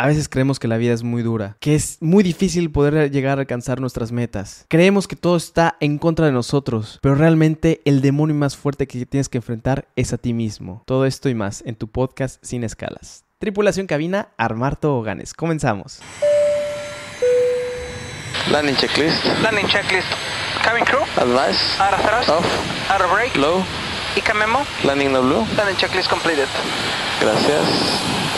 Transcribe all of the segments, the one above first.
A veces creemos que la vida es muy dura, que es muy difícil poder llegar a alcanzar nuestras metas. Creemos que todo está en contra de nosotros, pero realmente el demonio más fuerte que tienes que enfrentar es a ti mismo. Todo esto y más en tu podcast Sin Escalas. Tripulación cabina, armar toboganes. Comenzamos. Landing checklist. Landing checklist. Cabin crew. Advice. Out of thrust. Off. Out of brake. Low. ICA memo. Landing no blue. Landing checklist completed. Gracias.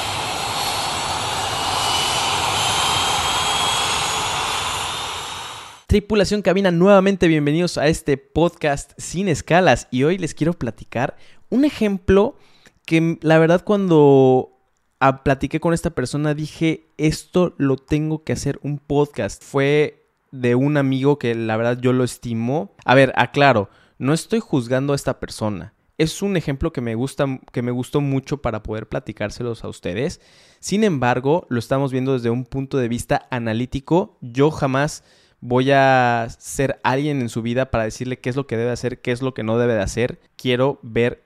Tripulación Cabina, nuevamente bienvenidos a este podcast sin escalas y hoy les quiero platicar un ejemplo que la verdad cuando ah, platiqué con esta persona dije esto lo tengo que hacer un podcast. Fue de un amigo que la verdad yo lo estimo. A ver, aclaro, no estoy juzgando a esta persona. Es un ejemplo que me gusta, que me gustó mucho para poder platicárselos a ustedes. Sin embargo, lo estamos viendo desde un punto de vista analítico. Yo jamás voy a ser alguien en su vida para decirle qué es lo que debe hacer, qué es lo que no debe de hacer. Quiero ver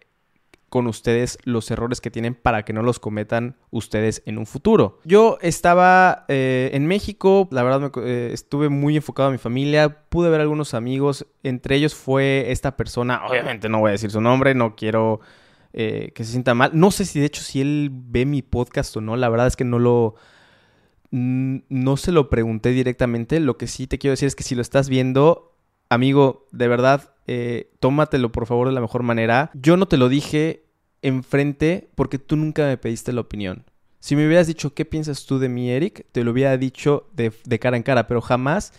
con ustedes los errores que tienen para que no los cometan ustedes en un futuro. Yo estaba eh, en México, la verdad me, eh, estuve muy enfocado a mi familia, pude ver algunos amigos, entre ellos fue esta persona, obviamente no voy a decir su nombre, no quiero eh, que se sienta mal, no sé si de hecho si él ve mi podcast o no, la verdad es que no lo no se lo pregunté directamente. Lo que sí te quiero decir es que si lo estás viendo, amigo, de verdad, eh, tómatelo por favor de la mejor manera. Yo no te lo dije enfrente porque tú nunca me pediste la opinión. Si me hubieras dicho qué piensas tú de mí, Eric, te lo hubiera dicho de, cara en cara, pero jamás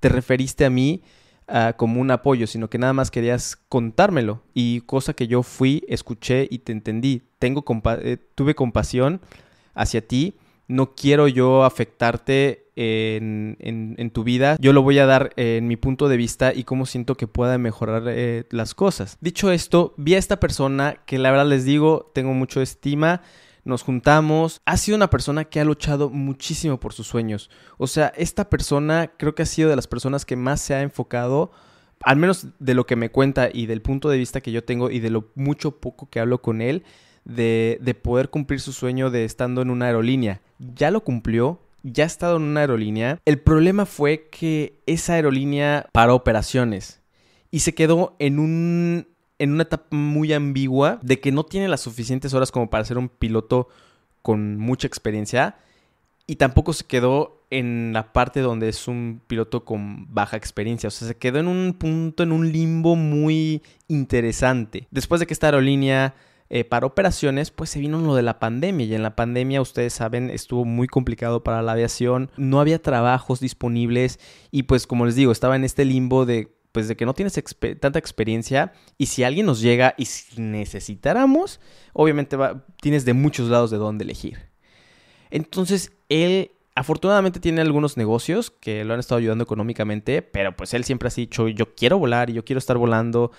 te referiste a mí ah, como un apoyo, sino que nada más querías contármelo. Y cosa que yo fui, escuché y te entendí. Tengo eh, tuve compasión hacia ti no quiero yo afectarte en, tu vida. Yo lo voy a dar en mi punto de vista y cómo siento que pueda mejorar eh, las cosas. Dicho esto, vi a esta persona que la verdad les digo, tengo mucho estima. Nos juntamos. Ha sido una persona que ha luchado muchísimo por sus sueños. O sea, esta persona creo que ha sido de las personas que más se ha enfocado al menos de lo que me cuenta y del punto de vista que yo tengo y de lo mucho poco que hablo con él, de, de poder cumplir su sueño de estando en una aerolínea. Ya lo cumplió, ya ha estado en una aerolínea. El problema fue que esa aerolínea paró operaciones y se quedó en un en una etapa muy ambigua de que no tiene las suficientes horas como para ser un piloto con mucha experiencia y tampoco se quedó en la parte donde es un piloto con baja experiencia. O sea, se quedó en un punto, en un limbo muy interesante. Después de que esta aerolínea eh, para operaciones, pues se vino lo de la pandemia y en la pandemia, ustedes saben, estuvo muy complicado para la aviación, no había trabajos disponibles y pues como les digo, estaba en este limbo de pues de que no tienes tanta experiencia y si alguien nos llega y si necesitáramos, obviamente tienes de muchos lados de dónde elegir. Entonces, él afortunadamente tiene algunos negocios que lo han estado ayudando económicamente, pero pues él siempre ha dicho, yo quiero volar y yo quiero estar volando.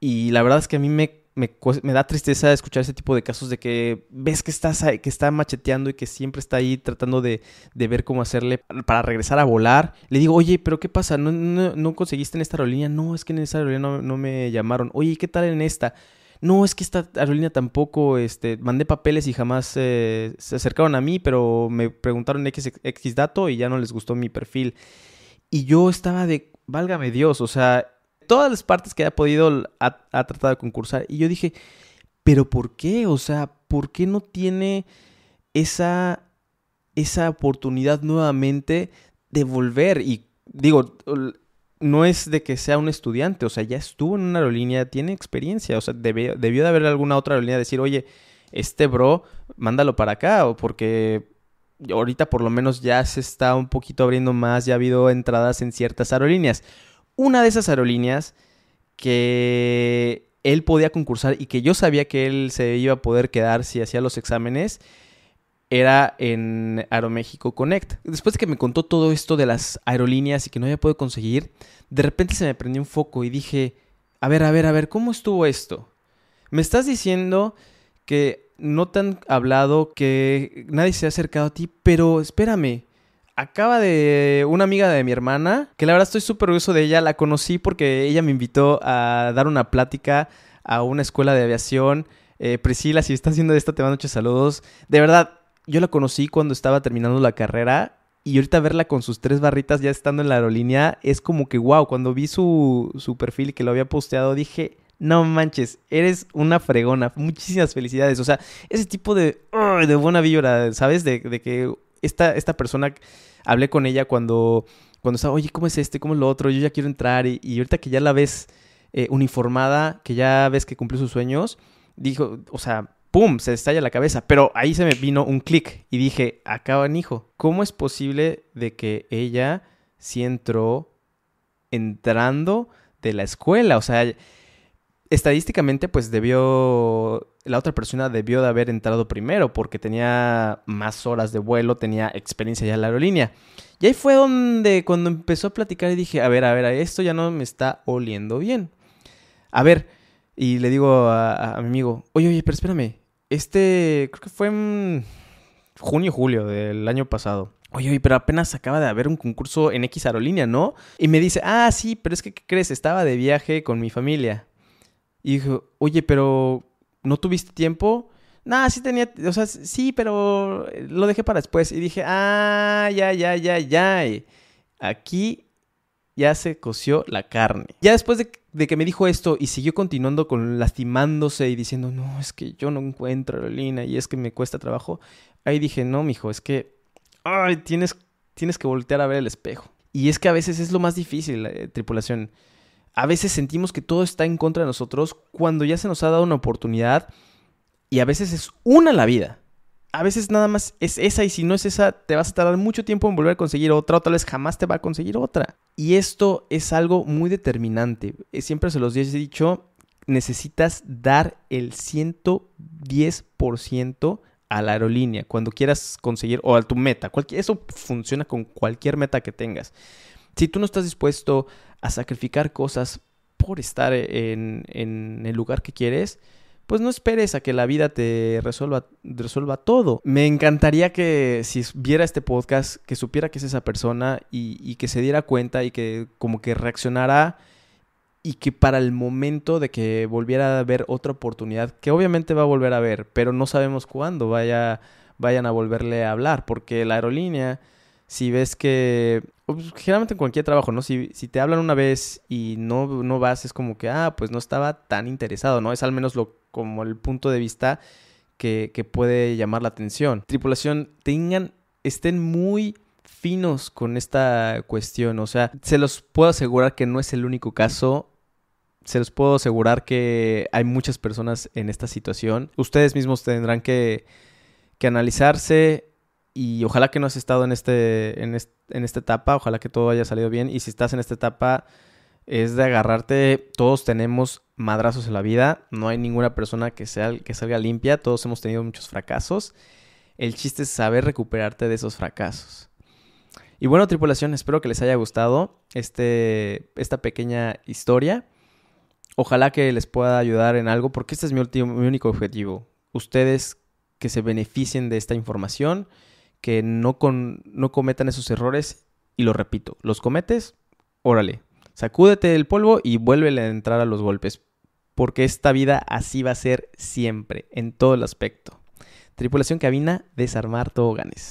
Y la verdad es que a mí me me, da tristeza escuchar ese tipo de casos de que ves que, estás que está macheteando y que siempre está ahí tratando de, ver cómo hacerle para regresar a volar. Le digo, oye, pero ¿qué pasa? ¿No, no, conseguiste en esta aerolínea? No, es que en esta aerolínea no, me llamaron. Oye, ¿qué tal en esta? No, es que esta aerolínea tampoco, este, mandé papeles y jamás eh, se acercaron a mí, pero me preguntaron X, X dato y ya no les gustó mi perfil. Y yo estaba de, válgame Dios, o sea, todas las partes que ha podido ha, tratado de concursar. Y yo dije, ¿pero por qué? O sea, ¿por qué no tiene esa, esa oportunidad nuevamente de volver? Y digo, no es de que sea un estudiante, o sea, ya estuvo en una aerolínea, tiene experiencia, o sea, debió, debió de haber alguna otra aerolínea decir, oye, este bro, mándalo para acá, o porque ahorita por lo menos ya se está un poquito abriendo más, ya ha habido entradas en ciertas aerolíneas. Una de esas aerolíneas que él podía concursar y que yo sabía que él se iba a poder quedar si hacía los exámenes era en Aeroméxico Connect. Después de que me contó todo esto de las aerolíneas y que no había podido conseguir, de repente se me prendió un foco y dije, a ver, a ver, a ver, ¿cómo estuvo esto? Me estás diciendo que no te han hablado, que nadie se ha acercado a ti, pero espérame, acaba de una amiga de mi hermana, que la verdad estoy súper orgulloso de ella, la conocí porque ella me invitó a dar una plática a una escuela de aviación. Eh, Priscila, si estás haciendo esto, te mando muchos saludos. De verdad, yo la conocí cuando estaba terminando la carrera y ahorita verla con sus tres barritas ya estando en la aerolínea es como que wow, cuando vi su, su perfil y que lo había posteado dije, no manches, eres una fregona, muchísimas felicidades, o sea, ese tipo de, de buena vibra, ¿sabes? De, de que esta, esta persona, hablé con ella cuando, cuando estaba, oye, ¿cómo es este? ¿Cómo es lo otro? Yo ya quiero entrar y, y ahorita que ya la ves eh, uniformada, que ya ves que cumplió sus sueños, dijo, o sea, ¡pum! Se estalla la cabeza. Pero ahí se me vino un clic y dije, acaban hijo, ¿cómo es posible de que ella sí entró entrando de la escuela? O sea, estadísticamente pues debió, la otra persona debió de haber entrado primero porque tenía más horas de vuelo, tenía experiencia ya en la aerolínea. Y ahí fue donde cuando empezó a platicar dije, a ver, a ver, esto ya no me está oliendo bien. A ver, y le digo a mi amigo, oye, oye, pero espérame, este, creo que fue en junio, julio del año pasado. Oye, oye, pero apenas acaba de haber un concurso en X Aerolínea, ¿no? Y me dice, ah, sí, pero es que, ¿qué crees? Estaba de viaje con mi familia. Y dijo, oye, pero ¿no tuviste tiempo? Nah, sí tenía, o sea, sí, pero lo dejé para después. Y dije, ah, ya, ya, ya, ya. Aquí ya se coció la carne. Ya después de, que me dijo esto y siguió continuando con lastimándose y diciendo, no, es que yo no encuentro aerolínea y es que me cuesta trabajo. Ahí dije, no, mijo, es que, ay, tienes, tienes que voltear a ver el espejo. Y es que a veces es lo más difícil, eh, tripulación. A veces sentimos que todo está en contra de nosotros cuando ya se nos ha dado una oportunidad y a veces es una la vida. A veces nada más es esa y si no es esa te vas a tardar mucho tiempo en volver a conseguir otra o tal vez jamás te va a conseguir otra. Y esto es algo muy determinante. Eh, siempre se los he dicho, necesitas dar el 110% a la aerolínea cuando quieras conseguir o a tu meta. Cualquier, eso funciona con cualquier meta que tengas. Si tú no estás dispuesto a sacrificar cosas por estar en, en el lugar que quieres, pues no esperes a que la vida te resuelva, resuelva todo. Me encantaría que si viera este podcast, que supiera que es esa persona y, y, que se diera cuenta y que como que reaccionara y que para el momento de que volviera a ver otra oportunidad, que obviamente va a volver a ver, pero no sabemos cuándo vaya, vayan a volverle a hablar, porque la aerolínea, si ves que pues, generalmente en cualquier trabajo, ¿no? Si, si te hablan una vez y no, no vas, es como que, ah, pues no estaba tan interesado, ¿no? Es al menos lo, como el punto de vista que, que puede llamar la atención. Tripulación, tengan, estén muy finos con esta cuestión, o sea, se los puedo asegurar que no es el único caso. Se los puedo asegurar que hay muchas personas en esta situación. Ustedes mismos tendrán que, que analizarse, y ojalá que no has estado en, este, en, en esta etapa, ojalá que todo haya salido bien. Y si estás en esta etapa, es de agarrarte. Todos tenemos madrazos en la vida. No hay ninguna persona que, sea, que salga limpia. Todos hemos tenido muchos fracasos. El chiste es saber recuperarte de esos fracasos. Y bueno, tripulación, espero que les haya gustado este, esta pequeña historia. Ojalá que les pueda ayudar en algo, porque este es mi, mi único objetivo. Ustedes que se beneficien de esta información que no, con, no cometan esos errores. Y lo repito, los cometes, órale, sacúdete el polvo y vuélvele a entrar a los golpes. Porque esta vida así va a ser siempre, en todo el aspecto. Tripulación cabina, desarmar toboganes.